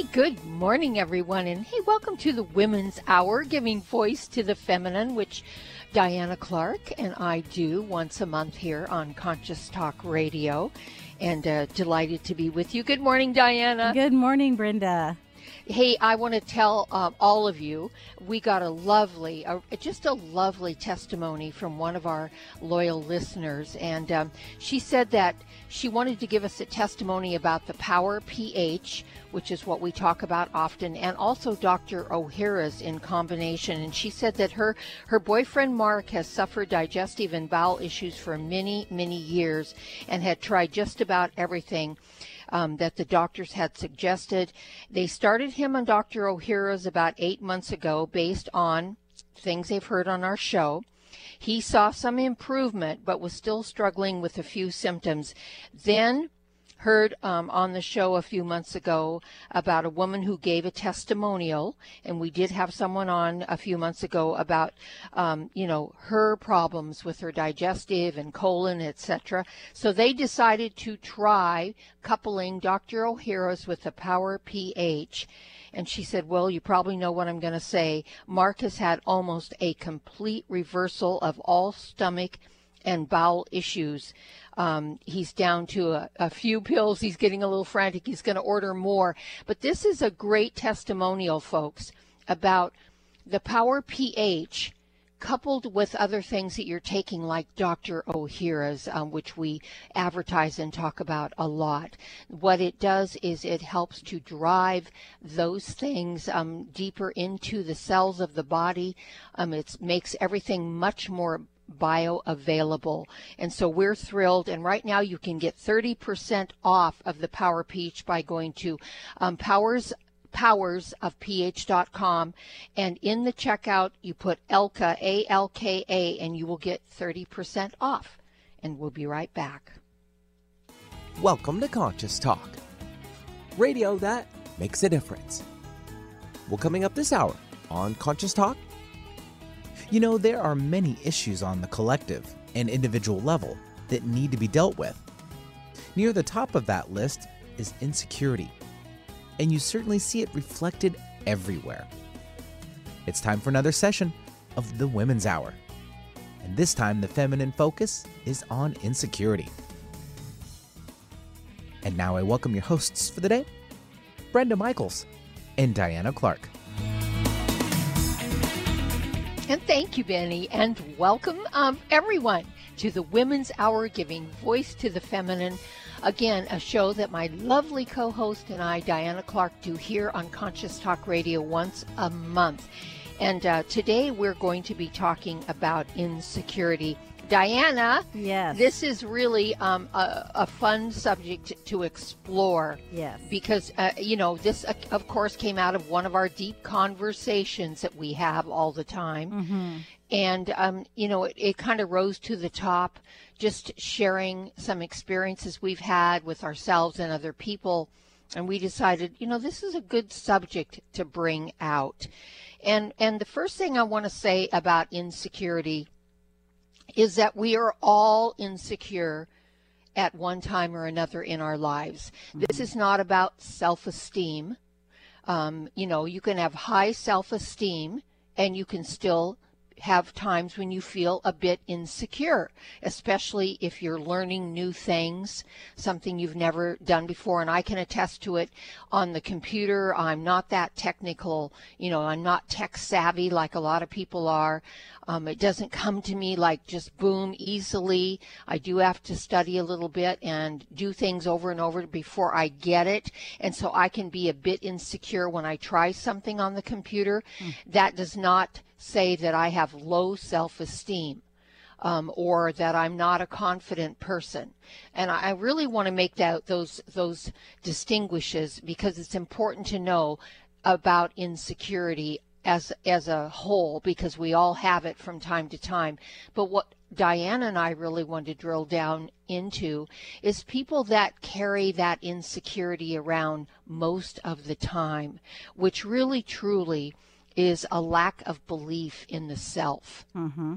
Hey, good morning, everyone, and hey, welcome to the Women's Hour, giving voice to the feminine, which Diana Clark and I do once a month here on Conscious Talk Radio. And uh, delighted to be with you. Good morning, Diana. Good morning, Brenda. Hey, I want to tell uh, all of you, we got a lovely, uh, just a lovely testimony from one of our loyal listeners. And um, she said that she wanted to give us a testimony about the Power pH, which is what we talk about often, and also Dr. Ohhira's in combination. And she said that her, her boyfriend Mark has suffered digestive and bowel issues for many, many years and had tried just about everything um, that the doctors had suggested. They started him on Dr. Ohhira's about eight months ago based on things they've heard on our show. He saw some improvement, but was still struggling with a few symptoms. Then heard um, on the show a few months ago about a woman who gave a testimonial, and we did have someone on a few months ago about, um, you know, her problems with her digestive and colon, etc. So they decided to try coupling Dr. Ohhira's with the Power pH. And she said, Well, you probably know what I'm going to say. Mark has had almost a complete reversal of all stomach and bowel issues. Um, he's down to a, a, few pills. He's getting a little frantic. He's going to order more. But this is a great testimonial, folks, about the power pH coupled with other things that you're taking, like Dr. Ohhira's, um, which we advertise and talk about a lot. What it does is it helps to drive those things um, deeper into the cells of the body. Um, it makes everything much more bioavailable. And so we're thrilled. And right now you can get 30% off of the Power pH by going to um, Powers powersofph.com and in the checkout you put Alka A L K A and you will get 30% off. And we'll be right back. Welcome to Conscious Talk. Radio that makes a difference. Well, coming up this hour on Conscious Talk, you know, there are many issues on the collective and individual level that need to be dealt with. Near the top of that list is insecurity, and you certainly see it reflected everywhere. It's time for another session of the Women's Hour. And this time, the feminine focus is on insecurity. And now I welcome your hosts for the day Brenda Michaels and Diana Clark. And thank you, Benny, and welcome um, everyone to the Women's Hour, giving voice to the feminine. Again, a show that my lovely co host and I, Diana Clark, do here on Conscious Talk Radio once a month. And uh, today we're going to be talking about insecurity. Diana, yes, this is really um, a, a, fun subject to explore. Yes, because uh, you know this, uh, of course, came out of one of our deep conversations that we have all the time, mm-hmm. and um, you know it, it kind of rose to the top, just sharing some experiences we've had with ourselves and other people, and we decided, you know, this is a good subject to bring out, and and the first thing I want to say about insecurity is that we are all insecure at one time or another in our lives. Mm-hmm. This is not about self esteem. Um, you know, you can have high self esteem and you can still have times when you feel a bit insecure, especially if you're learning new things, something you've never done before. And I can attest to it on the computer. I'm not that technical, you know, I'm not tech savvy like a lot of people are. Um, it doesn't come to me like just boom easily. I do have to study a little bit and do things over and over before I get it. And so I can be a bit insecure when I try something on the computer. Mm. That does not say that I have low self esteem. Um, or that I'm not a confident person. And I really want to make that those those distinguishes because it's important to know about insecurity as as a whole because we all have it from time to time. But what Diana and I really want to drill down into is people that carry that insecurity around most of the time, which really truly is a lack of belief in the self. Mm-hmm.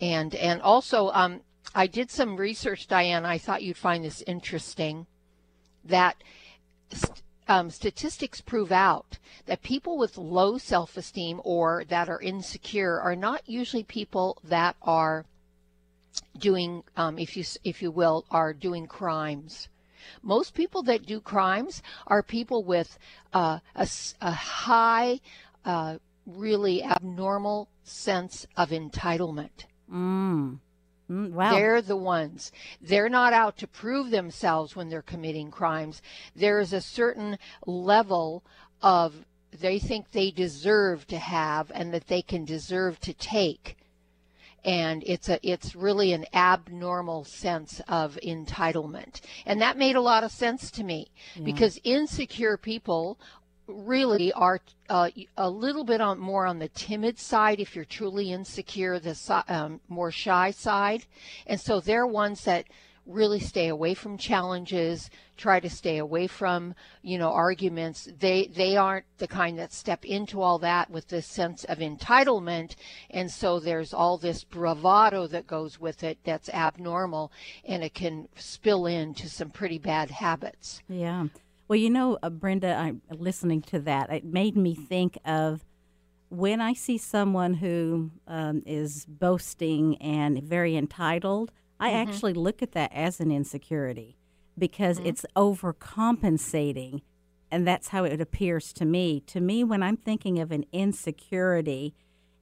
And and also, um, I did some research, Diane. I thought you'd find this interesting. That st- um, statistics prove out that people with low self-esteem or that are insecure are not usually people that are doing, um, if you if you will, are doing crimes. Most people that do crimes are people with uh, a, a, high, uh, really abnormal sense of entitlement. Mm. Mm, wow. They're the ones. They're not out to prove themselves when they're committing crimes. There is a certain level of they think they deserve to have and that they can deserve to take. And it's a it's really an abnormal sense of entitlement. And that made a lot of sense to me yeah. because insecure people really are uh, a little bit on more on the timid side if you're truly insecure the um, more shy side. And so they're ones that really stay away from challenges try to stay away from you know arguments. They they aren't the kind that step into all that with this sense of entitlement. And so there's all this bravado that goes with it that's abnormal and it can spill into some pretty bad habits. Yeah well, you know, uh, Brenda, I'm listening to that. It made me think of when I see someone who um, is boasting and very entitled. I mm-hmm. actually look at that as an insecurity because mm-hmm. it's overcompensating, and that's how it appears to me. To me, when I'm thinking of an insecurity,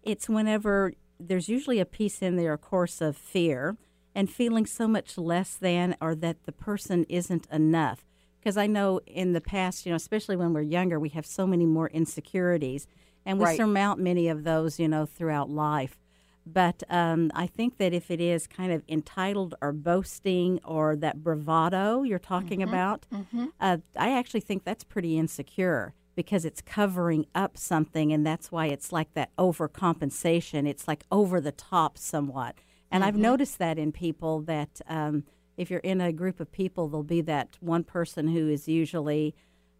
it's whenever there's usually a piece in there, of course, of fear and feeling so much less than or that the person isn't enough because I know in the past, you know, especially when we're younger, we have so many more insecurities, and we right. surmount many of those, you know, throughout life. But um, I think that if it is kind of entitled or boasting or that bravado you're talking mm-hmm. about, mm-hmm. Uh, I actually think that's pretty insecure because it's covering up something, and that's why it's like that overcompensation. It's like over the top somewhat. And mm-hmm. I've noticed that in people that um, if you're in a group of people, there'll be that one person who is usually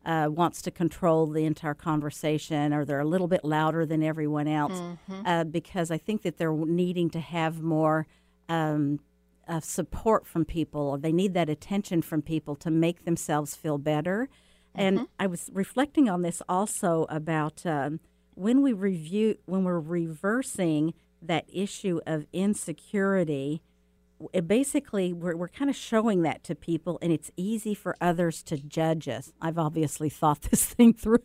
uh, wants to control the entire conversation, or they're a little bit louder than everyone else, mm-hmm. uh, because I think that they're needing to have more um, uh, support from people, or they need that attention from people to make themselves feel better. Mm-hmm. And I was reflecting on this also about um, when we review when we're reversing that issue of insecurity it basically we're, we're kind of showing that to people and it's easy for others to judge us. I've obviously thought this thing through.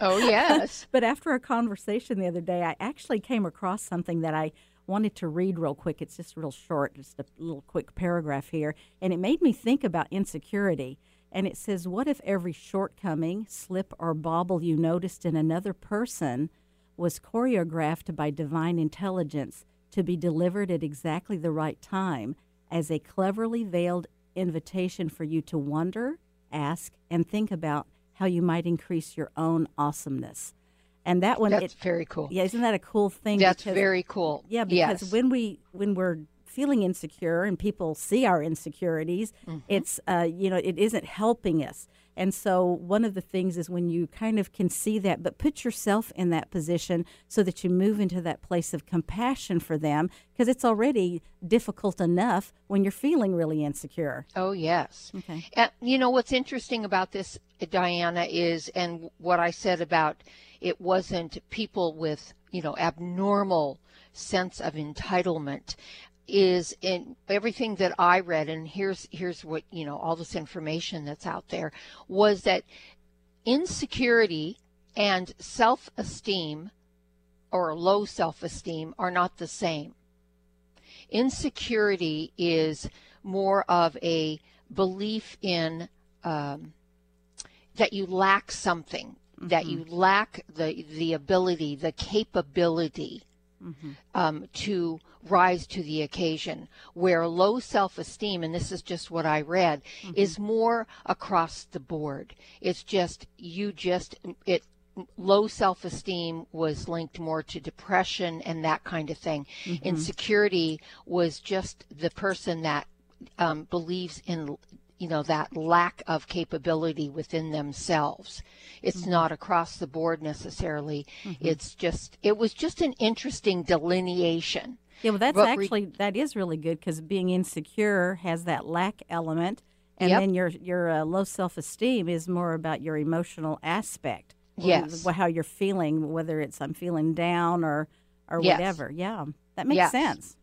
Oh yes. But after a conversation the other day i actually came across something that i wanted to read real quick. It's just real short just a little quick paragraph here and it made me think about insecurity. And it says what if every shortcoming slip or bobble you noticed in another person was choreographed by divine intelligence to be delivered at exactly the right time as a cleverly veiled invitation for you to wonder, ask, and think about how you might increase your own awesomeness. And that one, that's it, very cool. Yeah, isn't that a cool thing? That's because, very cool. Yeah, because yes. when we when we're feeling insecure and people see our insecurities, mm-hmm. it's uh, you know it isn't helping us. And so, one of the things is when you kind of can see that, but put yourself in that position so that you move into that place of compassion for them because it's already difficult enough when you're feeling really insecure. Oh, yes. Okay. And, you know, what's interesting about this, Diana, is, and what I said about it wasn't people with, you know, abnormal sense of entitlement is in everything that I read, and here's here's what you know all this information that's out there was that insecurity and self-esteem or low self-esteem are not the same. Insecurity is more of a belief in um, that you lack something, mm-hmm. that you lack the the ability, the capability mm-hmm. um, to rise to the occasion. Where low self esteem, and this is just what I read, mm-hmm. is more across the board. It's just, you just, it low self esteem was linked more to depression and that kind of thing. Mm-hmm. Insecurity was just the person that um, believes in you know that lack of capability within themselves it's mm-hmm. not across the board necessarily mm-hmm. it's just it was just an interesting delineation yeah well that's but actually re- that is really good because being insecure has that lack element and yep. then your your uh, low self-esteem is more about your emotional aspect yes how you're feeling whether it's i'm feeling down or or yes. whatever yeah that makes yes. sense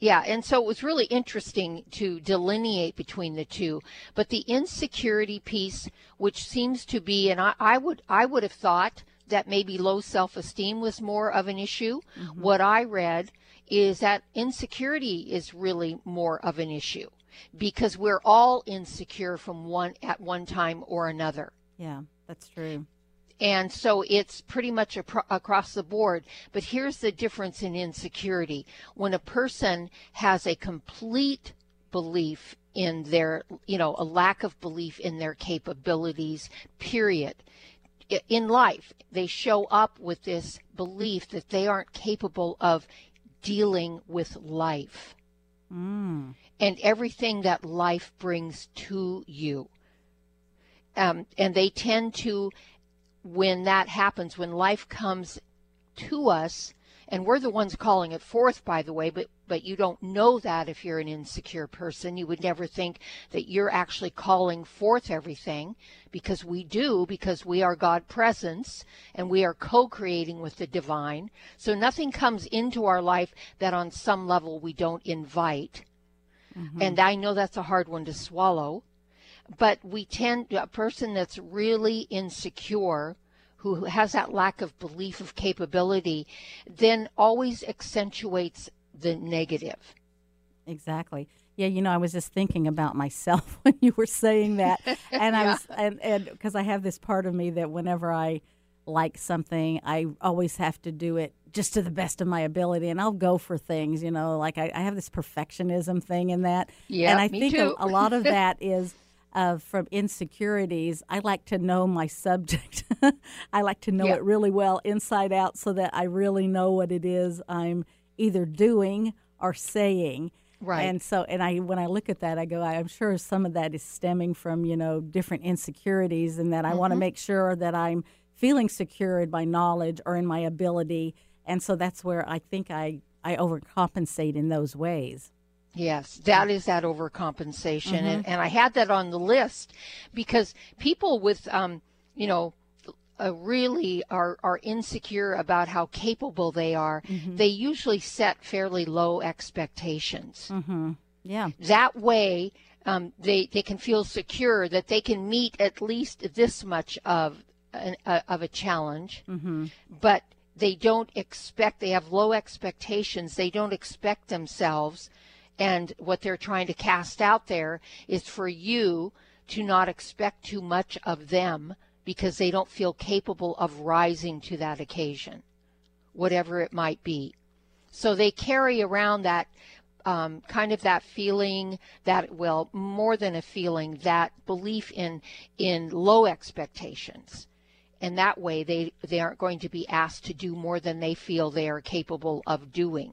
yeah, and so it was really interesting to delineate between the two. But the insecurity piece, which seems to be, and I, I would I would have thought that maybe low self esteem was more of an issue. Mm-hmm. What I read is that insecurity is really more of an issue because we're all insecure from one at one time or another. Yeah, that's true. And so it's pretty much across the board. But here's the difference in insecurity. When a person has a complete belief in their, you know, a lack of belief in their capabilities, period. In life, they show up with this belief that they aren't capable of dealing with life mm. and everything that life brings to you. Um, and they tend to when that happens, when life comes to us, and we're the ones calling it forth, by the way, but but you don't know that if you're an insecure person. You would never think that you're actually calling forth everything because we do, because we are God presence and we are co creating with the divine. So nothing comes into our life that on some level we don't invite. Mm-hmm. And I know that's a hard one to swallow but we tend a person that's really insecure who has that lack of belief of capability then always accentuates the negative. Exactly. Yeah you know i was just thinking about myself when you were saying that. And i was and and because i have this part of me that whenever i like something i always have to do it just to the best of my ability and i'll go for things you know like i, I have this perfectionism thing in that. Yeah and i think a, a lot of that is uh, from insecurities, I like to know my subject. I like to know yeah. it really well inside out so that I really know what it is I'm either doing or saying. Right. And so, and I, when I look at that, I go, I'm sure some of that is stemming from, you know, different insecurities and that I mm-hmm. want to make sure that I'm feeling secure in my knowledge or in my ability. And so that's where I think I, I overcompensate in those ways. Yes, that is that overcompensation, mm-hmm. and, and I had that on the list because people with, um, you know, uh, really are are insecure about how capable they are. Mm-hmm. They usually set fairly low expectations. Mm-hmm. Yeah, that way um, they they can feel secure that they can meet at least this much of an, uh, of a challenge, mm-hmm. but they don't expect. They have low expectations. They don't expect themselves and what they're trying to cast out there is for you to not expect too much of them because they don't feel capable of rising to that occasion, whatever it might be. So they carry around that um, kind of that feeling that well more than a feeling that belief in in low expectations and that way they they aren't going to be asked to do more than they feel they are capable of doing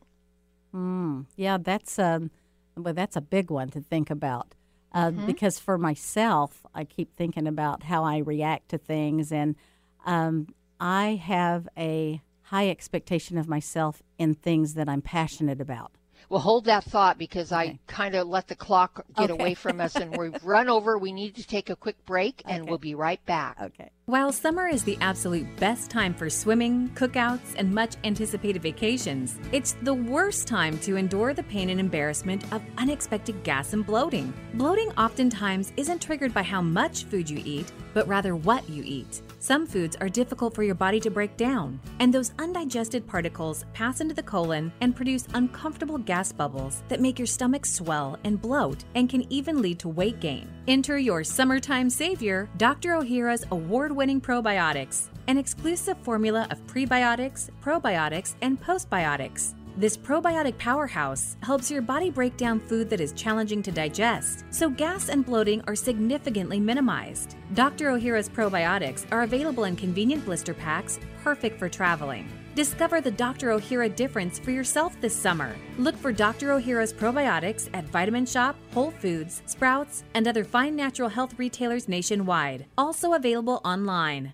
Mm, yeah, that's um, well, that's a big one to think about. Uh, mm-hmm. Because for myself, I keep thinking about how I react to things, and um, I have a high expectation of myself in things that I'm passionate about. Well, hold that thought because okay. I kind of let the clock get okay. away from us and we've run over. We need to take a quick break and okay. we'll be right back. Okay. While summer is the absolute best time for swimming, cookouts, and much anticipated vacations, it's the worst time to endure the pain and embarrassment of unexpected gas and bloating. Bloating oftentimes isn't triggered by how much food you eat, but rather what you eat. Some foods are difficult for your body to break down, and those undigested particles pass into the colon and produce uncomfortable gas bubbles that make your stomach swell and bloat and can even lead to weight gain. Enter your summertime savior, Dr. Ohhira's award winning probiotics, an exclusive formula of prebiotics, probiotics, and postbiotics. This probiotic powerhouse helps your body break down food that is challenging to digest, so gas and bloating are significantly minimized. Dr. Ohhira's probiotics are available in convenient blister packs, perfect for traveling. Discover the Dr. Ohhira difference for yourself this summer. Look for Dr. Ohhira's probiotics at Vitamin Shoppe, Whole Foods, Sprouts, and other fine natural health retailers nationwide. Also available online.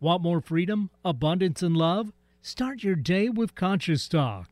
Want more freedom, abundance, and love? Start your day with Conscious Talk.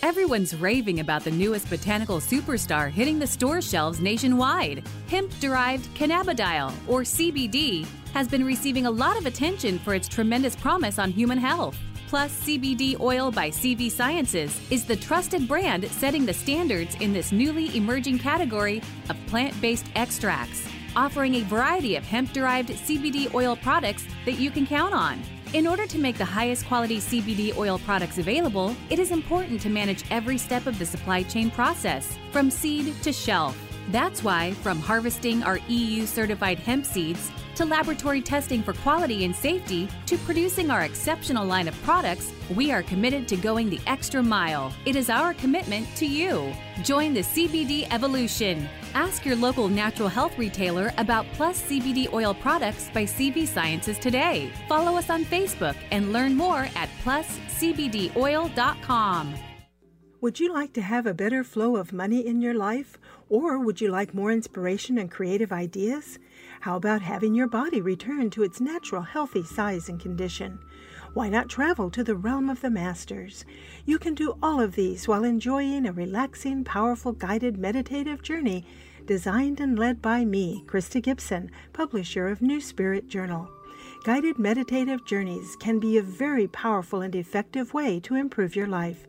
Everyone's raving about the newest botanical superstar hitting the store shelves nationwide. Hemp derived cannabidiol, or CBD, has been receiving a lot of attention for its tremendous promise on human health. Plus, CBD Oil by CV Sciences is the trusted brand setting the standards in this newly emerging category of plant based extracts offering a variety of hemp derived CBD oil products that you can count on. In order to make the highest quality CBD oil products available, it is important to manage every step of the supply chain process, from seed to shelf. That's why, from harvesting our EU certified hemp seeds to laboratory testing for quality and safety to producing our exceptional line of products, we are committed to going the extra mile. It is our commitment to you. Join the CBD evolution. Ask your local natural health retailer about Plus CBD oil products by CV Sciences today. Follow us on Facebook and learn more at pluscbdoil.com. Would you like to have a better flow of money in your life? Or would you like more inspiration and creative ideas? How about having your body return to its natural healthy size and condition? Why not travel to the realm of the masters? You can do all of these while enjoying a relaxing, powerful, guided meditative journey designed and led by me, Krysta Gibson, publisher of New Spirit Journal. Guided meditative journeys can be a very powerful and effective way to improve your life.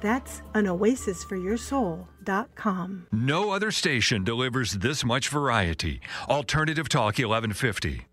That's anoasisforyoursoul.com. No other station delivers this much variety. Alternative Talk 1150.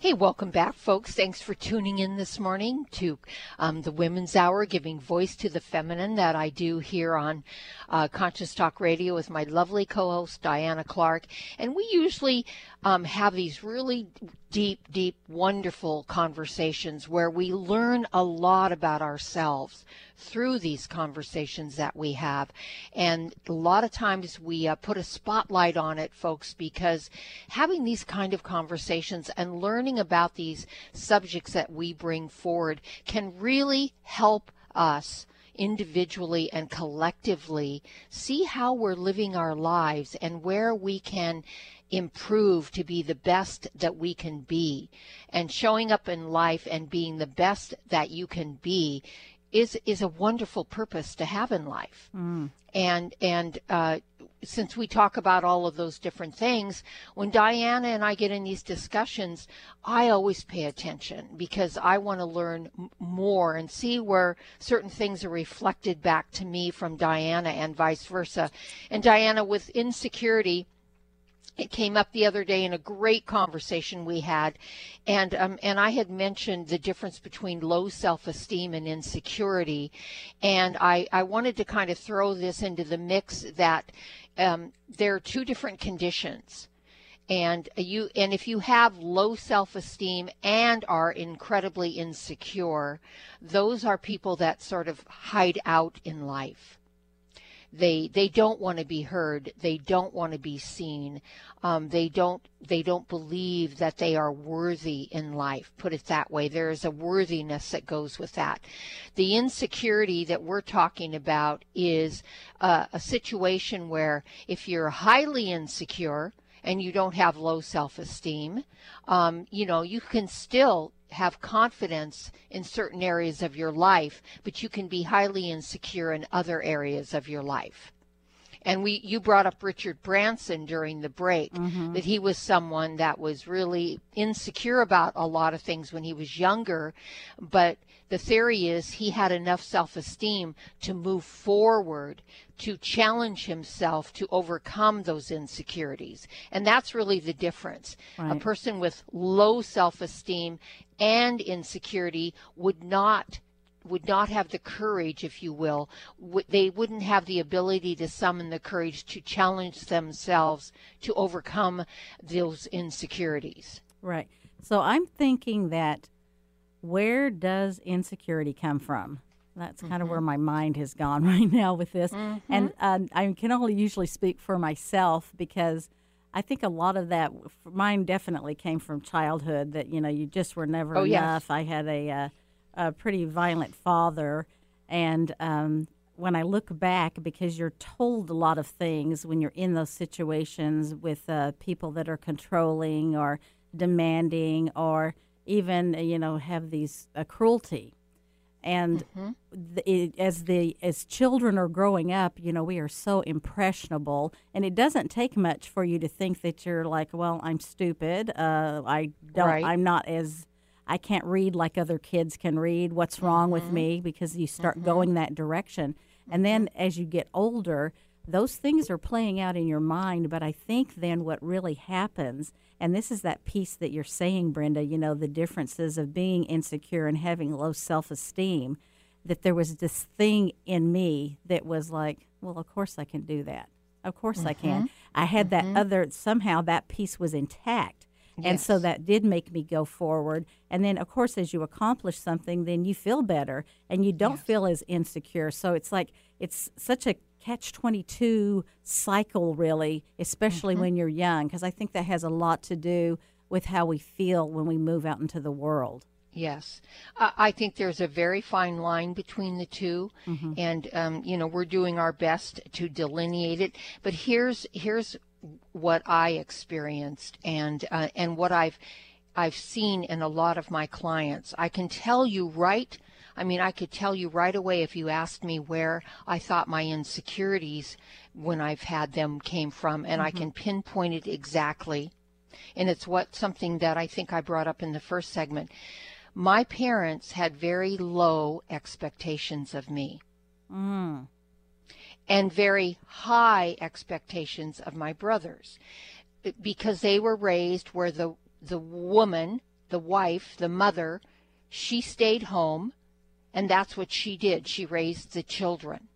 Hey, welcome back, folks. Thanks for tuning in this morning to um, the Women's Hour, giving voice to the feminine that I do here on uh, Conscious Talk Radio with my lovely co host, Diana Clark. And we usually um, have these really deep, deep, wonderful conversations where we learn a lot about ourselves through these conversations that we have. And a lot of times we uh, put a spotlight on it, folks, because having these kind of conversations and learning about these subjects that we bring forward can really help us individually and collectively see how we're living our lives and where we can improve to be the best that we can be. And showing up in life and being the best that you can be is is a wonderful purpose to have in life. Mm. And and uh, since we talk about all of those different things, when Diana and I get in these discussions, I always pay attention because I want to learn m- more and see where certain things are reflected back to me from Diana and vice versa. And Diana, with insecurity it came up the other day in a great conversation we had, and um, and I had mentioned the difference between low self-esteem and insecurity, and I I wanted to kind of throw this into the mix that um, there are two different conditions and you and if you have low self-esteem and are incredibly insecure those are people that sort of hide out in life they they don't want to be heard. They don't want to be seen. Um, they don't they don't believe that they are worthy in life put it that way. There is a worthiness that goes with that. The insecurity that we're talking about is uh, a situation where if you're highly insecure and you don't have low self esteem, um, you know, you can still have confidence in certain areas of your life, but you can be highly insecure in other areas of your life. And we, you brought up Richard Branson during the break, mm-hmm. that he was someone that was really insecure about a lot of things when he was younger, but the theory is he had enough self esteem to move forward, to challenge himself to overcome those insecurities. And that's really the difference. Right. A person with low self esteem and insecurity would not would not have the courage, if you will, they wouldn't have the ability to summon the courage to challenge themselves to overcome those insecurities. Right. So I'm thinking that where does insecurity come from? That's kind mm-hmm. of where my mind has gone right now with this. Mm-hmm. And uh, I can only usually speak for myself because I think a lot of that, mine definitely came from childhood that, you know, you just were never oh, enough. Yes. I had a, uh, a pretty violent father. And um, when I look back, because you're told a lot of things when you're in those situations with uh, people that are controlling or demanding or even you know have these uh, cruelty and mm-hmm. the, it, as the as children are growing up you know we are so impressionable and it doesn't take much for you to think that you're like well i'm stupid uh, i don't right. i'm not as i can't read like other kids can read what's wrong mm-hmm. with me because you start mm-hmm. going that direction and then mm-hmm. as you get older those things are playing out in your mind but i think then what really happens and this is that piece that you're saying, Brenda, you know, the differences of being insecure and having low self esteem, that there was this thing in me that was like, well, of course I can do that. Of course mm-hmm. I can. I had mm-hmm. that other, somehow that piece was intact. Yes. And so that did make me go forward. And then, of course, as you accomplish something, then you feel better and you don't yes. feel as insecure. So it's like, it's such a catch 22 cycle, really, especially mm-hmm. when you're young, because I think that has a lot to do with how we feel when we move out into the world. Yes, uh, I think there's a very fine line between the 2 mm-hmm. and um, you know we're doing our best to delineate it. But here's here's what I experienced and uh, and what I've I've seen in a lot of my clients. I can tell you right I mean, I could tell you right away if you asked me where I thought my insecurities when I've had them came from, and mm-hmm. I can pinpoint it exactly. And it's what something that I think I brought up in the first segment. My parents had very low expectations of me. Mm. And very high expectations of my brothers because they were raised where the the woman, the wife, the mother, she stayed home and that's what she did. She raised the children.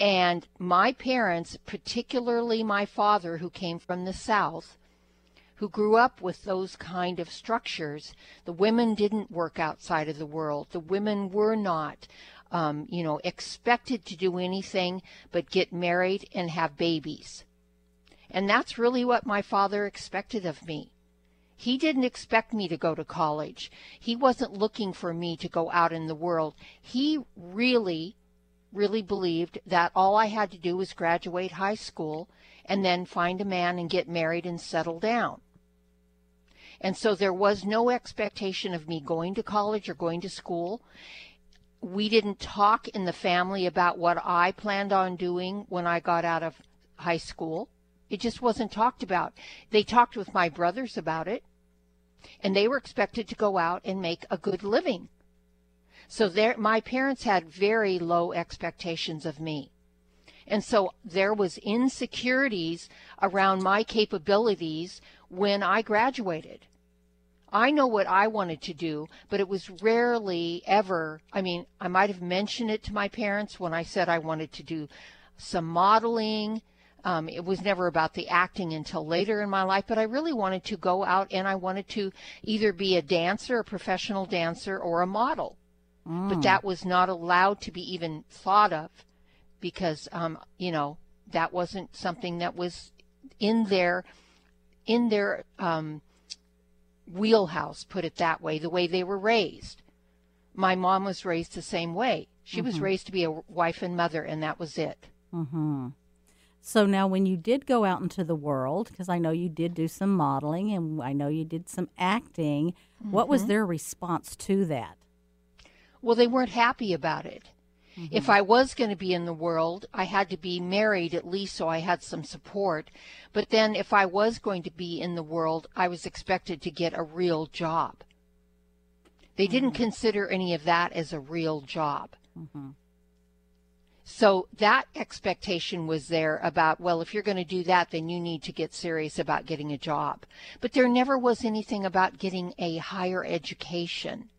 And my parents, particularly my father, who came from the South, who grew up with those kind of structures, the women didn't work outside of the world. The women were not, um, you know, expected to do anything but get married and have babies. And that's really what my father expected of me. He didn't expect me to go to college. He wasn't looking for me to go out in the world. He really, really believed that all I had to do was graduate high school and then find a man and get married and settle down. And so there was no expectation of me going to college or going to school. We didn't talk in the family about what I planned on doing when I got out of high school. It just wasn't talked about. They talked with my brothers about it, and they were expected to go out and make a good living. So there, my parents had very low expectations of me. And so there was insecurities around my capabilities when I graduated. I know what I wanted to do, but it was rarely ever. I mean, I might have mentioned it to my parents when I said I wanted to do some modeling. Um, it was never about the acting until later in my life, but I really wanted to go out and I wanted to either be a dancer, a professional dancer, or a model. Mm. But that was not allowed to be even thought of because, um, you know, that wasn't something that was in their in their um, wheelhouse, put it that way, the way they were raised. My mom was raised the same way. She mm-hmm. was raised to be a wife and mother, and that was it. Mm-hmm. So now, when you did go out into the world, because I know you did do some modeling and I know you did some acting, mm-hmm. what was mm-hmm. their response to that? Well, they weren't happy about it. Mm-hmm. If I was going to be in the world, I had to be married at least so I had some support. But then if I was going to be in the world, I was expected to get a real job. They mm-hmm. didn't consider any of that as a real job. So that expectation was there about, well, if you're going to do that, then you need to get serious about getting a job. But there never was anything about getting a higher education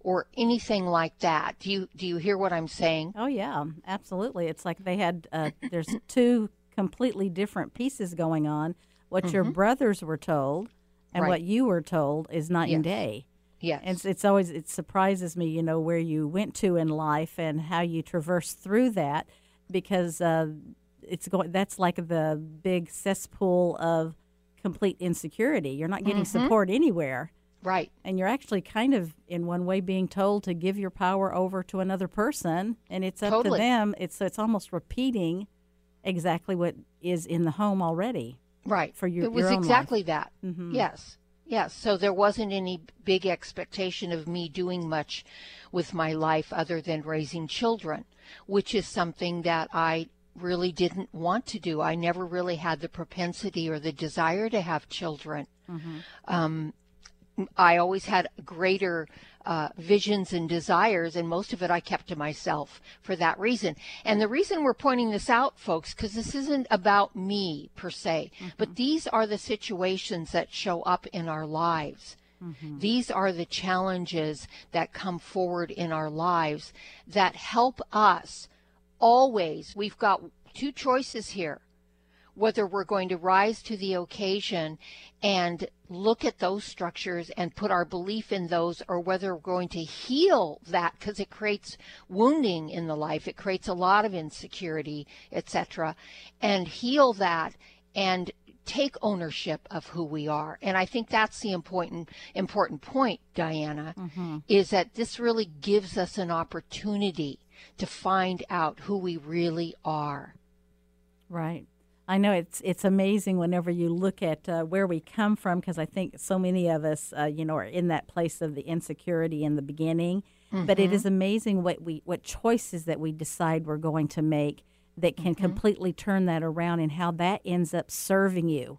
or anything like that. Do you do you hear what I'm saying? Oh yeah, absolutely. It's like they had uh, there's two completely different pieces going on. What mm-hmm. your brothers were told and right. what you were told is night yes. and day. Yes. It's it's always it surprises me, you know, where you went to in life and how you traverse through that because uh, it's going that's like the big cesspool of complete insecurity. You're not getting mm-hmm. support anywhere. Right. And you're actually kind of, in one way, being told to give your power over to another person, and it's up totally. to them. It's it's almost repeating exactly what is in the home already. Right. For your, it was your exactly life. that. Mm-hmm. Yes. Yes. So there wasn't any big expectation of me doing much with my life other than raising children, which is something that I really didn't want to do. I never really had the propensity or the desire to have children. Mm-hmm. Um, I always had greater uh, visions and desires, and most of it I kept to myself for that reason. And the reason we're pointing this out, folks, because this isn't about me per se, mm-hmm. but these are the situations that show up in our lives. Mm-hmm. These are the challenges that come forward in our lives that help us always. We've got two choices here whether we're going to rise to the occasion and look at those structures and put our belief in those or whether we're going to heal that because it creates wounding in the life. It creates a lot of insecurity etc and heal that and take ownership of who we are. And i think that's the important important point diana mm-hmm. is that this really gives us an opportunity to find out who we really are. Right I know it's it's amazing whenever you look at uh, where we come from because I think so many of us, uh, you know, are in that place of the insecurity in the beginning. Mm-hmm. But it mm-hmm. amazing what we what choices that we decide we're going to make that can mm-hmm. completely turn that around and how that ends up serving you.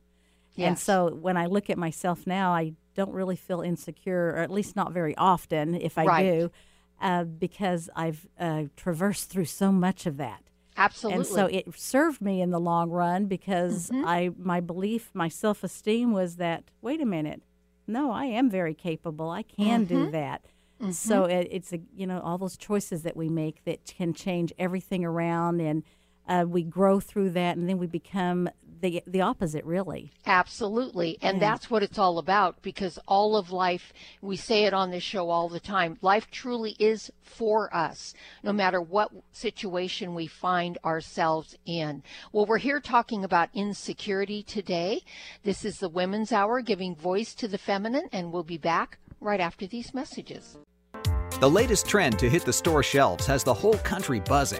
Yes. And so when I look at myself now, I don't really feel insecure, or at least not very often, if I right. do, uh, because I've uh, traversed through so much of that. Absolutely. And so it served me in the long run because mm-hmm. I my belief, my self esteem was that wait a minute, no, I am very capable. I can mm-hmm. do that. Mm-hmm. So it, it's a you know all those choices that we make that can change everything around, and uh, we grow through that, and then we become the the opposite really. Absolutely. And yeah. that's what it's all about because all of life we say it on this show all the time life truly is for us no matter what situation we find ourselves in. Well we're here talking about insecurity today. This is the women's hour giving voice to the feminine and we'll be back right after these messages. The latest trend to hit the store shelves has the whole country buzzing.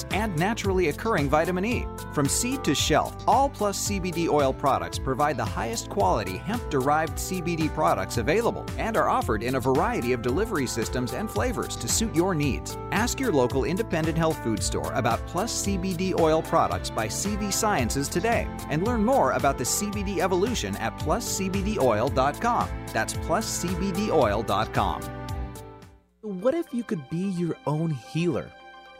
vitamins, and naturally occurring vitamin E. From seed to shelf, all Plus CBD oil products provide the highest quality hemp derived CBD products available and are offered in a variety of delivery systems and flavors to suit your needs. Ask your local independent health food store about Plus CBD oil products by CV Sciences today and learn more about the CBD evolution at pluscbdoil.com. That's pluscbdoil.com. What if you could be your own healer?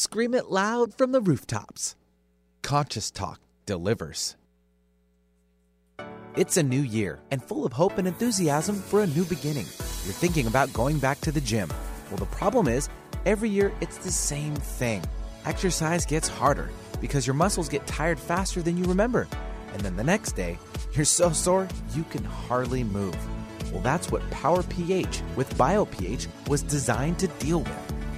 Scream it loud from the rooftops. Conscious Talk delivers. It's a new year and full of hope and enthusiasm for a new beginning. You're thinking about going back to the gym. Well, the problem is, every year it's the same thing. Exercise gets harder because your muscles get tired faster than you remember. And then the next day, you're so sore you can hardly move. Well, that's what Power pH with BioPH was designed to deal with.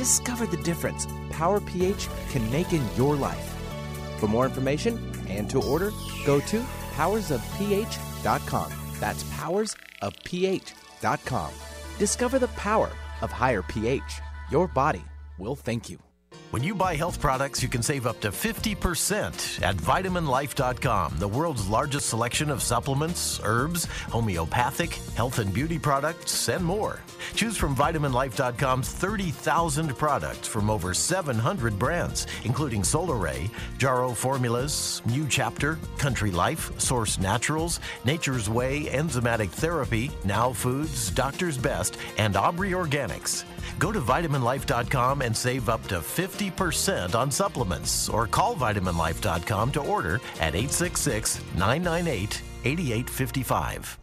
Discover the difference Power pH can make in your life. For more information and to order, go to powersofph.com. That's powersofph.com. Discover the power of higher pH. Your body will thank you. When you buy health products, you can save up to 50% at vitaminlife.com, the world's largest selection of supplements, herbs, homeopathic, health and beauty products, and more. Choose from vitaminlife.com's 30,000 products from over 700 brands, including Solaray, Jarrow Formulas, New Chapter, Country Life, Source Naturals, Nature's Way, Enzymatic Therapy, Now Foods, Doctor's Best, and Aubrey Organics. Go to vitaminlife.com and save up to 50% on supplements or call vitaminlife.com to order at 866 998 8855.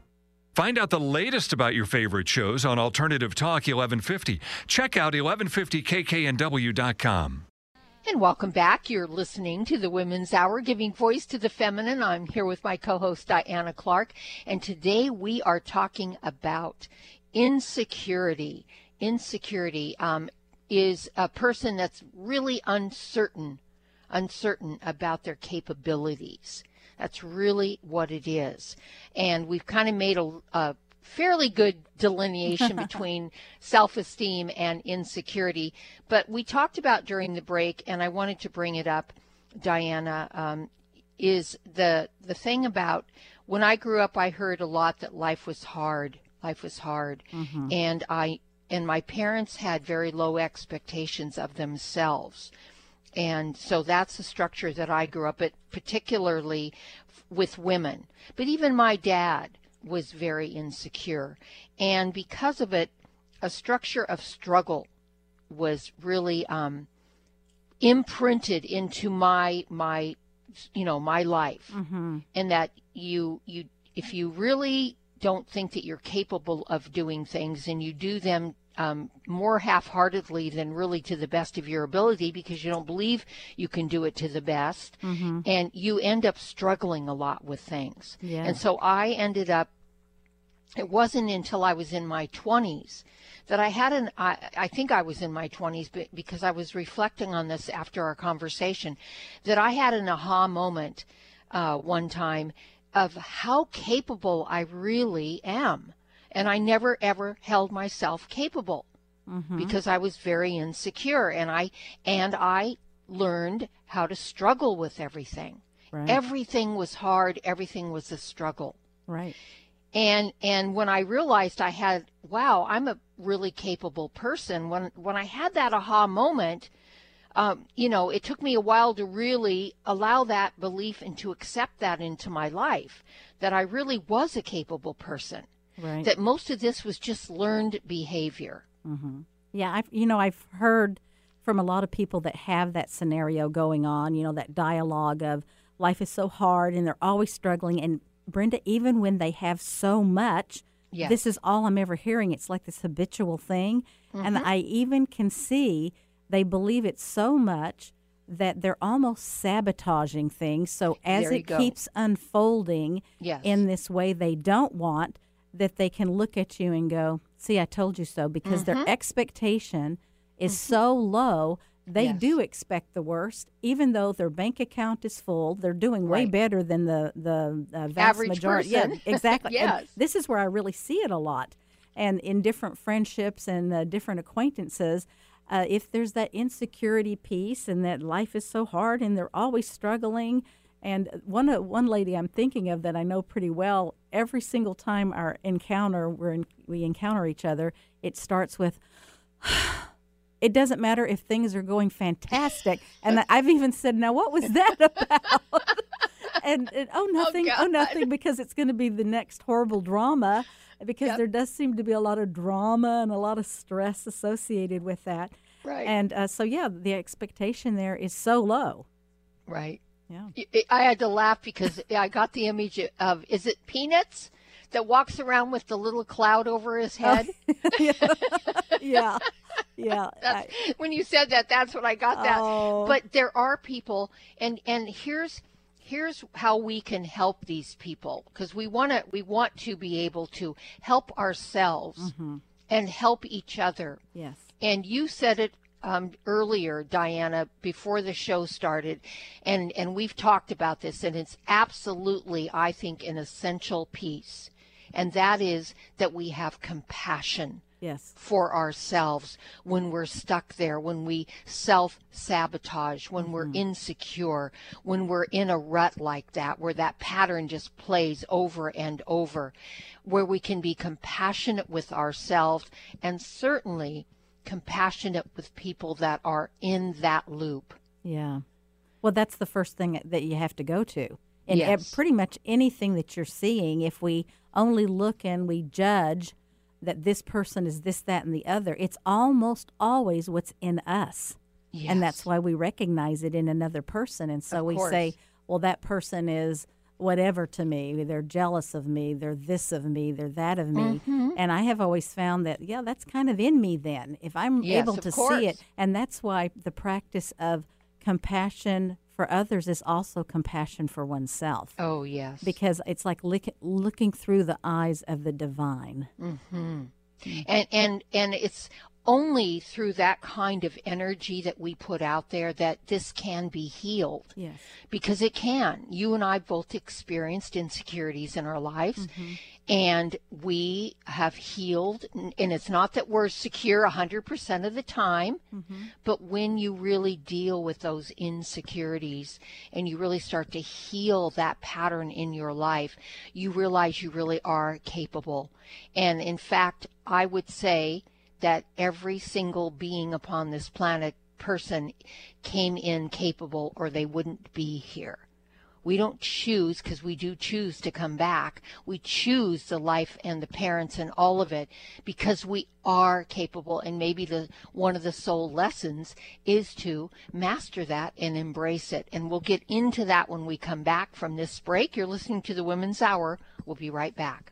Find out the latest about your favorite shows on Alternative Talk 1150. Check out 1150kknw.com. And welcome back. You're listening to the Women's Hour, giving voice to the feminine. I'm here with my co host, Diana Clark. And today we are talking about insecurity insecurity um, is a person that's really uncertain, uncertain about their capabilities. That's really what it is. And we've kind of made a, a fairly good delineation between self esteem and insecurity. But we talked about during the break, and I wanted to bring it up, Diana, um, is the, the thing about when I grew up, I heard a lot that life was hard. Life was hard. Mm-hmm. And I and my parents had very low expectations of themselves. And so that's the structure that I grew up at, particularly with women. But even my dad was very insecure. And because of it, a structure of struggle was really um, imprinted into my my you know my life mm-hmm. and that you you if you really don't think that you're capable of doing things and you do them um, more half heartedly than really to the best of your ability because you don't believe you can do it to the best. Mm-hmm. And you end up struggling a lot with things. Yeah. And so I ended up, it wasn't until I was in my 20s that I had an, I, I think I was in my 20s but because I was reflecting on this after our conversation, that I had an aha moment uh, one time of how capable I really am. And I never ever held myself capable Mm-hmm. because I was very insecure and I and I learned how to struggle with everything. Right. Everything was hard, everything was a struggle. right. And and when I realized I had wow, I'm a really capable person when when I had that aha moment um, you know, it took me a while to really allow that belief and to accept that into my life that I really was a capable person. Right. That most of this was just learned behavior. Mm-hmm. Yeah, I've you know I've heard from a lot of people that have that scenario going on. You know that dialogue of life is so hard and they're always struggling. And Brenda, even when they have so much, this is all I'm ever hearing. It's like this habitual thing, and Mm-hmm. I even can see they believe it so much that they're almost sabotaging things. So as it go. keeps unfolding Yes. in this way they don't want, that they can look at you and go, "See, I told you so," because Mm-hmm. their expectation is so low. They Yes. do expect the worst, even though their bank account is full. They're doing way Right. better than the the uh, vast Average majority. person. Yeah, exactly. And Yes. this is where I really see it a lot, and in different friendships and uh, different acquaintances. Uh, if there's that insecurity piece and that life is so hard and they're always struggling, and one uh, one lady I'm thinking of that I know pretty well, every single time our encounter we're in, we encounter each other, it starts with. It doesn't matter if things are going fantastic, and I've even said, "Now, what was that about?" and, and oh, nothing, oh, God. nothing, because it's going to be the next horrible drama. Because Yep. there does seem to be a lot of drama and a lot of stress associated with that. Right. And uh, so, yeah, the expectation there is so low. Right. Yeah. I- I had to laugh because I got the image of is it Peanuts that walks around with the little cloud over his oh, head? yeah. yeah. Yeah. That's, when you said that, that's what I got that. Oh. But there are people, and and here's here's how we can help these people because we want to we want to be able to help ourselves mm-hmm. and help each other. yes. And you said it um, earlier, Diana, before the show started, and and we've talked about this, and it's absolutely, I think, an essential piece, and that is that we have compassion Yes. for ourselves when we're stuck there, when we self sabotage, when we're insecure, when we're in a rut like that, where that pattern just plays over and over, where we can be compassionate with ourselves and certainly compassionate with people that are in that loop. Yeah. Well, that's the first thing that you have to go to. And Yes. pretty much anything that you're seeing, if we only look and we judge that this person is this, that, and the other, it's almost always what's in us. And that's why we recognize it in another person. And so Of we say, well, that person is whatever to me. They're jealous of me. They're this of me. They're that of me. Mm-hmm. And I have always found that, yeah, that's kind of in me then. If I'm Yes, able to course. see it. And that's why the practice of compassion for others is also compassion for oneself. Oh, yes. Because it's like look, looking through the eyes of the divine. and and and it's only through that kind of energy that we put out there that this can be healed. Yes. because it can. You and i both experienced insecurities in our lives mm-hmm. and we have healed. And it's not that we're secure 100% of the time mm-hmm. but when you really deal with those insecurities and you really start to heal that pattern in your life, you realize you really are capable. And in fact, I would say that every single being upon this planet, person, came in capable or they wouldn't be here. We don't choose because we do choose to come back. We choose the life and the parents and all of it because we are capable. And maybe the one of the soul lessons is to master that and embrace it. And we'll get into that when we come back from this break. You're listening to the Women's Hour. We'll be right back.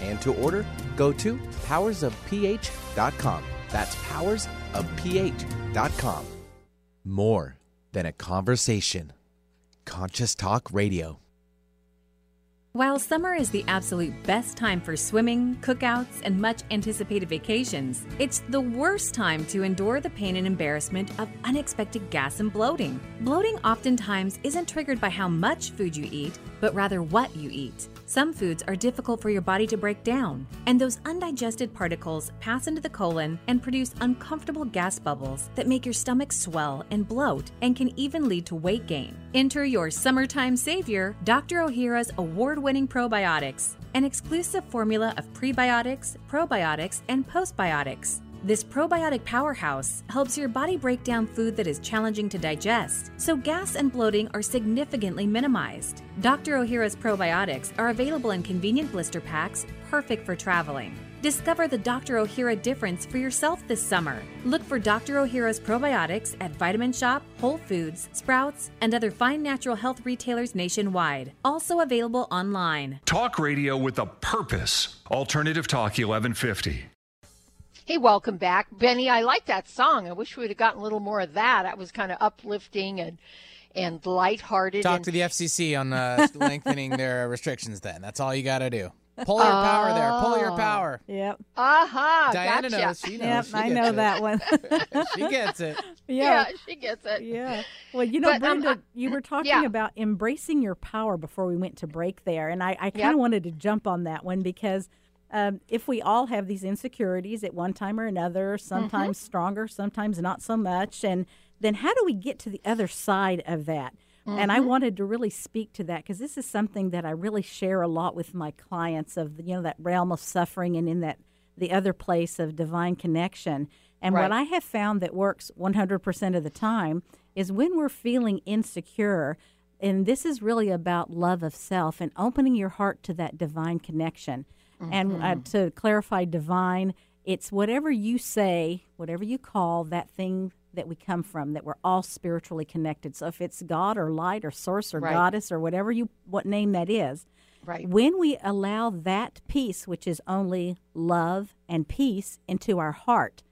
and to order, go to powersofph.com. That's powersofph.com. More than a conversation. Conscious Talk Radio. While summer is the absolute best time for swimming, cookouts, and much anticipated vacations, it's the worst time to endure the pain and embarrassment of unexpected gas and bloating. Bloating oftentimes isn't triggered by how much food you eat, but rather what you eat. Some foods are difficult for your body to break down, and those undigested particles pass into the colon and produce uncomfortable gas bubbles that make your stomach swell and bloat and can even lead to weight gain. Enter your summertime savior, Dr. Ohhira's award winning probiotics, an exclusive formula of prebiotics, probiotics, and postbiotics. This probiotic powerhouse helps your body break down food that is challenging to digest, so gas and bloating are significantly minimized. Dr. Ohhira's probiotics are available in convenient blister packs, perfect for traveling. Discover the Dr. Ohhira difference for yourself this summer. Look for Dr. Ohhira's probiotics at Vitamin Shoppe, Whole Foods, Sprouts, and other fine natural health retailers nationwide. Also available online. Talk radio with a purpose. Alternative Talk 1150. Hey, welcome back. Benny, I like that song. I wish we'd have gotten a little more of that. That was kind of uplifting and and lighthearted. Talk and, to the FCC on uh, lengthening their restrictions then. That's all you got to do. Pull your power there. Pull your Oh. power. Yep. Aha, Diana gotcha. knows. She knows. Yep, She I know it. that one. she gets it. Yeah, she gets it. Yeah. Well, you know, But, um, Brenda, I- you were talking yeah. about embracing your power before we went to break there. And I, I kind of Yep. wanted to jump on that one because um, if we all have these insecurities at one time or another, sometimes Mm-hmm. stronger, sometimes not so much, and then how do we get to the other side of that? And I Mm-hmm. wanted to really speak to that because this is something that I really share a lot with my clients of you know that realm of suffering and in that the other place of divine connection. And what I have found that works 100% of the time is when we're feeling insecure, and this is really about love of self and opening your heart to that divine connection. And uh, to clarify, divine, it's whatever you say, whatever you call that thing that we come from, that we're all spiritually connected. So if it's God or light or source or Right. goddess or whatever you, what name that is, Right. when we allow that peace, which is only love and peace, into our heart,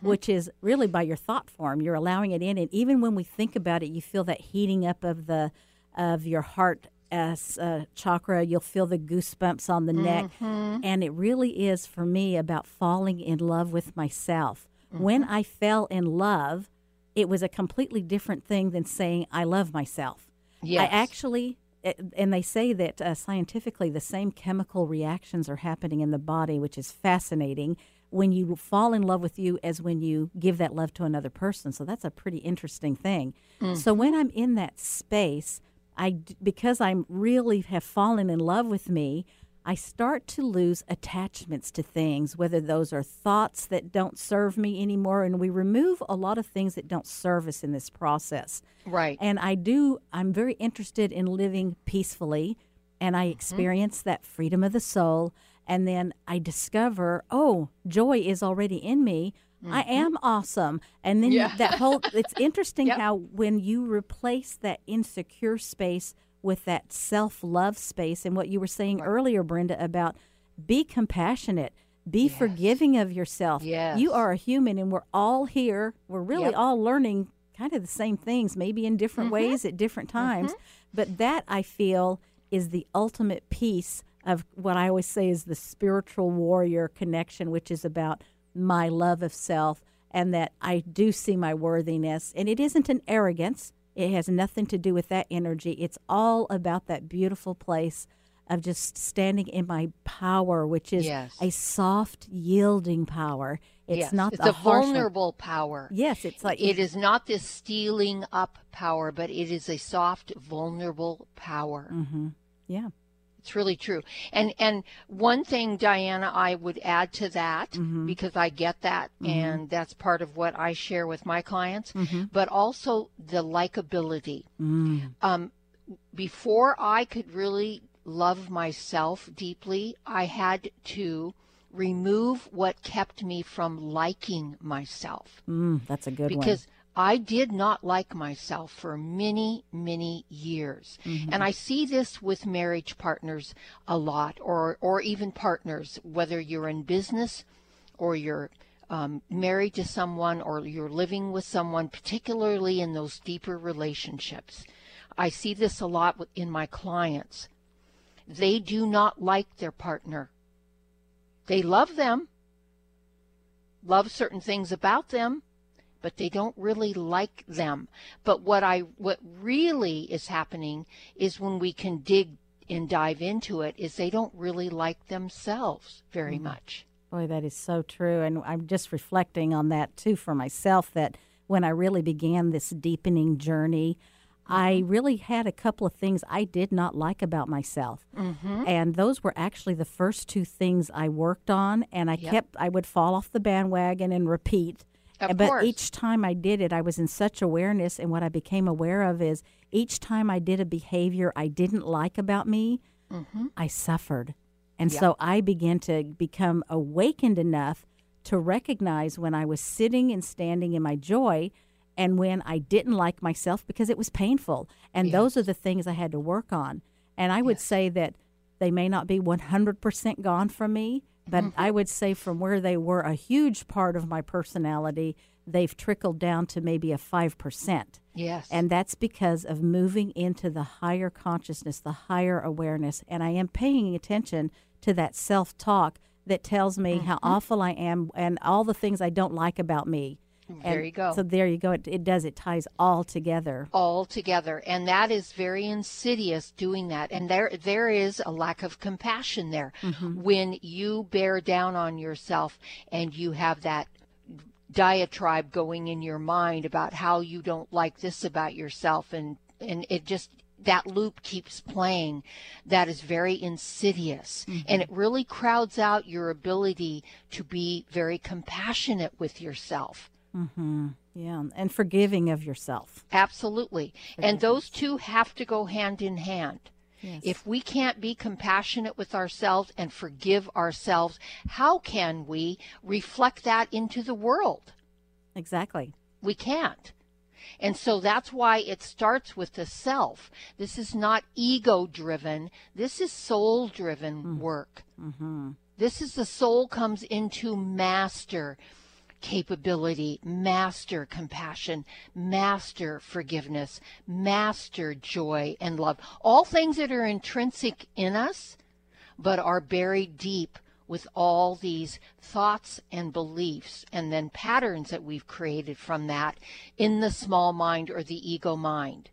which is really by your thought form, you're allowing it in, and even when we think about it, you feel that heating up of the of your heart as uh, chakra. You'll feel the goosebumps on the neck, and it really is for me about falling in love with myself. When I fell in love, it was a completely different thing than saying I love myself. Yes. I actually, eh, and they say that uh, scientifically the same chemical reactions are happening in the body, which is fascinating when you fall in love with you as when you give that love to another person. So that's a pretty interesting thing. So when I'm in that space, I because I'm really have fallen in love with me, I start to lose attachments to things, whether those are thoughts that don't serve me anymore, and we remove a lot of things that don't serve us in this process. Right. And I do, I'm very interested in living peacefully, and I mm-hmm. experience that freedom of the soul. And then I discover, oh, joy is already in me. I mm-hmm. am awesome. And then Yeah. that whole, it's interesting Yep. how when you replace that insecure space with that self love space, and what you were saying earlier, Brenda, about be compassionate, be forgiving of yourself. Yes. You are a human, and we're all here. We're really Yep. all learning kind of the same things, maybe in different mm-hmm. ways at different times. Mm-hmm. But that I feel is the ultimate piece of what I always say is the spiritual warrior connection, which is about my love of self and that I do see my worthiness. And it isn't an arrogance, it has nothing to do with that energy. It's all about that beautiful place of just standing in my power, which is Yes. a soft, yielding power. It's yes. not it's the a harsh vulnerable power. Yes, it's like it is not this stealing up power, but it is a soft, vulnerable power. Mm-hmm. Yeah. It's really true. And and one thing, Diana, I would add to that Mm-hmm. because I get that, and that's part of what I share with my clients. Mm-hmm. But also the likability. Mm. Um, before I could really love myself deeply, I had to remove what kept me from liking myself Mm, that's a good one. because I did not like myself for many, many years. Mm-hmm. And I see this with marriage partners a lot, or, or even partners, whether you're in business or you're um, married to someone or you're living with someone, particularly in those deeper relationships. I see this a lot in my clients. They do not like their partner. They love them, love certain things about them, but they don't really like them. But what I what really is happening is when we can dig and dive into it is they don't really like themselves very much. Boy, that is so true. And I'm just reflecting on that too for myself that when I really began this deepening journey, I Mm-hmm. really had a couple of things I did not like about myself. Mm-hmm. And those were actually the first two things I worked on. And I Yep. kept, I would fall off the bandwagon and repeat. Of but course. each time I did it, I was in such awareness. And what I became aware of is each time I did a behavior I didn't like about me, mm-hmm. I suffered. And Yeah. so I began to become awakened enough to recognize when I was sitting and standing in my joy and when I didn't like myself because it was painful. And those are the things I had to work on. And I would say that they may not be 100% gone from me, but I would say from where they were a huge part of my personality, they've trickled down to maybe a 5%. Yes. And that's because of moving into the higher consciousness, the higher awareness. And I am paying attention to that self talk that tells me how Mm-hmm. awful I am and all the things I don't like about me. There And you go. So there you go. It, it does, it ties all together. all together. And that is very insidious doing that. And there there is a lack of compassion there. Mm-hmm. When you bear down on yourself and you have that diatribe going in your mind about how you don't like this about yourself and and it just that loop keeps playing that is very insidious. Mm-hmm. And it really crowds out your ability to be very compassionate with yourself hmm Yeah. And forgiving of yourself. Absolutely. And those two have to go hand in hand. Yes. If we can't be compassionate with ourselves and forgive ourselves, how can we reflect that into the world? Exactly. We can't. And so that's why it starts with the self. This is not ego driven, this is soul driven work. Mm-hmm. This is the soul comes into master capability, master compassion, master forgiveness, master joy and love. All things that are intrinsic in us, but are buried deep with all these thoughts and beliefs and then patterns that we've created from that in the small mind or the ego mind.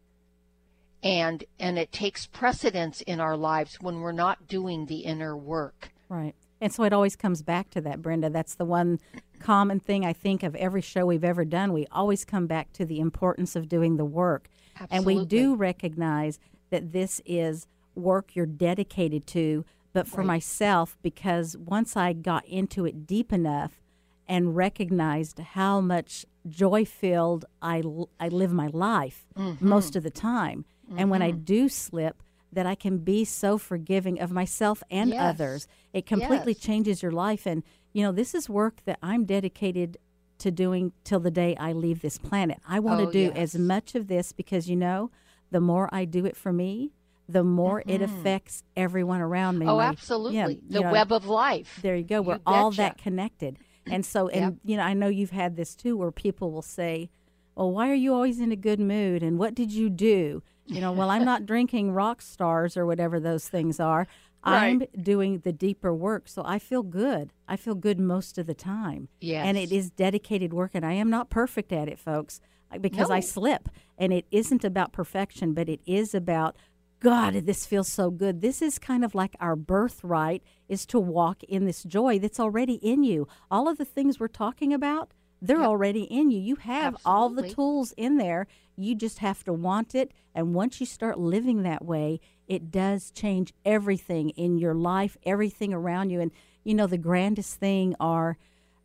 And and it takes precedence in our lives when we're not doing the inner work. Right. And so it always comes back to that, Brenda. That's the one common thing I think of every show we've ever done. We always come back to the importance of doing the work. And we do recognize that this is work you're dedicated to. But for Right. myself, because once I got into it deep enough and recognized how much joy filled I, l- I live my life Mm-hmm. most of the time. And when I do slip, that I can be so forgiving of myself and Yes. others. It completely Yes. changes your life. And, you know, this is work that I'm dedicated to doing till the day I leave this planet. I want to Oh, do as much of this because, you know, the more I do it for me, the more it affects everyone around me. Mm-hmm. Oh, My- absolutely. yeah, the know, web of life. there you go. You We're all that connected. And so, and you know, I know you've had this too, where people will say, "Well, why are you always in a good mood? And what did you do?" You know, well, I'm not drinking rock stars or whatever those things are. I'm doing the deeper work, so I feel good. I feel good most of the time. Yes. And it is dedicated work, and I am not perfect at it, folks, because I slip. And it isn't about perfection, but it is about God, this feels so good. This is kind of like our birthright is to walk in this joy that's already in you. All of the things we're talking about, they're Yep. already in you. You have all the tools in there. You just have to want it. And once you start living that way, it does change everything in your life, everything around you. And, you know, the grandest thing are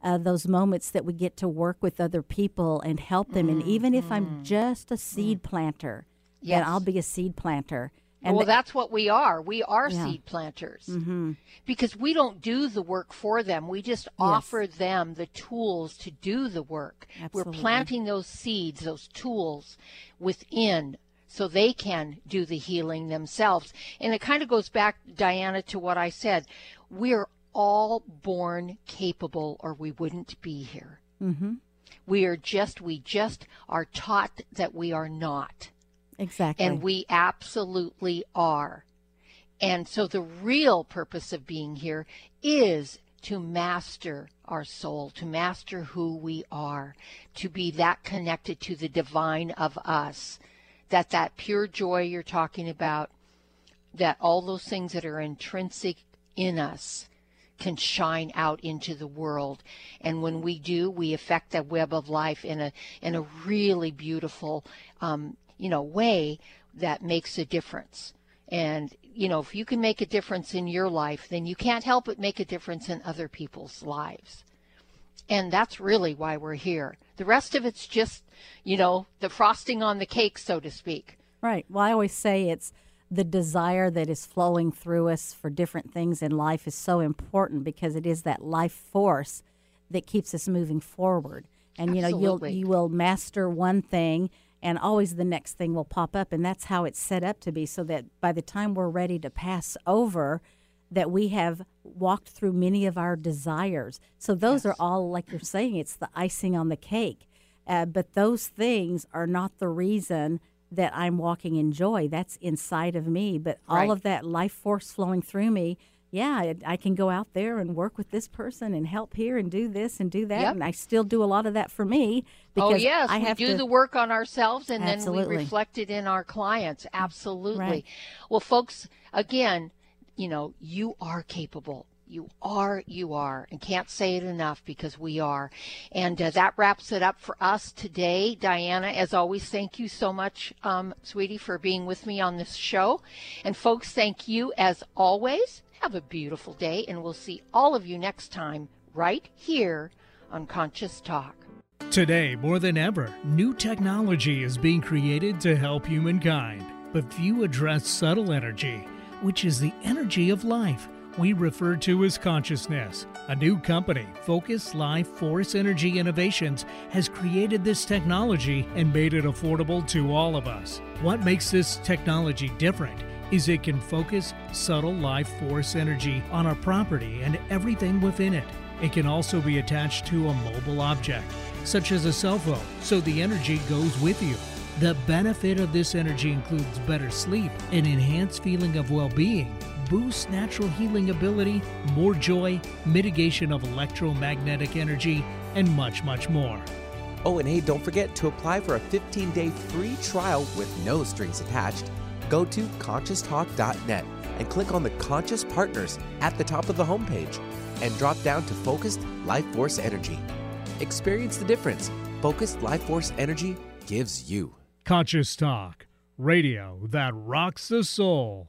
uh, those moments that we get to work with other people and help them. And even if I'm just a seed planter, then Mm-hmm. Yes. I'll be a seed planter. And well, th- that's what we are. We are Yeah. seed planters Mm-hmm. because we don't do the work for them. We just offer them the tools to do the work. Absolutely. We're planting those seeds, those tools within so they can do the healing themselves. And it kind of goes back, Diana, to what I said. We're all born capable or we wouldn't be here. Mm-hmm. We are just, we just are taught that we are not. Exactly. And we absolutely are. And so the real purpose of being here is to master our soul, to master who we are, to be that connected to the divine of us, that that pure joy you're talking about, that all those things that are intrinsic in us can shine out into the world. And when we do, we affect that web of life in a in a really beautiful, um, you know, way that makes a difference. And you know, if you can make a difference in your life, then you can't help but make a difference in other people's lives. And that's really why we're here. The rest of it's just, you know, the frosting on the cake, so to speak. Right. Well, I always say it's the desire that is flowing through us for different things in life is so important because it is that life force that keeps us moving forward. And you know, you'll you will master one thing and always the next thing will pop up and that's how it's set up to be so that by the time we're ready to pass over that we have walked through many of our desires. So those are all like you're saying it's the icing on the cake. Uh, but those things are not the reason that I'm walking in joy. That's inside of me. But all Right. of that life force flowing through me, yeah, I, I can go out there and work with this person and help here and do this and do that. Yep. And I still do a lot of that for me Oh because yes, I we have do to, the work on ourselves and then we reflect it in our clients. Absolutely. Right. Well, folks, again, you know, you are capable. You are, you are, and can't say it enough because we are. And uh, that wraps it up for us today. Diana, as always, thank you so much, um, sweetie, for being with me on this show. And folks, thank you as always. Have a beautiful day, and we'll see all of you next time right here on Conscious Talk. Today, more than ever, new technology is being created to help humankind. But few address subtle energy, which is the energy of life we refer to as consciousness. A new company, Focus Life Force Energy Innovations, has created this technology and made it affordable to all of us. What makes this technology different? Is it can focus subtle life force energy on a property and everything within it. It can also be attached to a mobile object, such as a cell phone, so the energy goes with you. The benefit of this energy includes better sleep, an enhanced feeling of well being, boosts natural healing ability, more joy, mitigation of electromagnetic energy, and much, much more. Oh, and hey, don't forget to apply for a 15 day free trial with no strings attached. Go to conscioustalk.net and click on the Conscious Partners at the top of the homepage and drop down to Focused Life Force Energy. Experience the difference Focused Life Force Energy gives you. Conscious Talk, radio that rocks the soul.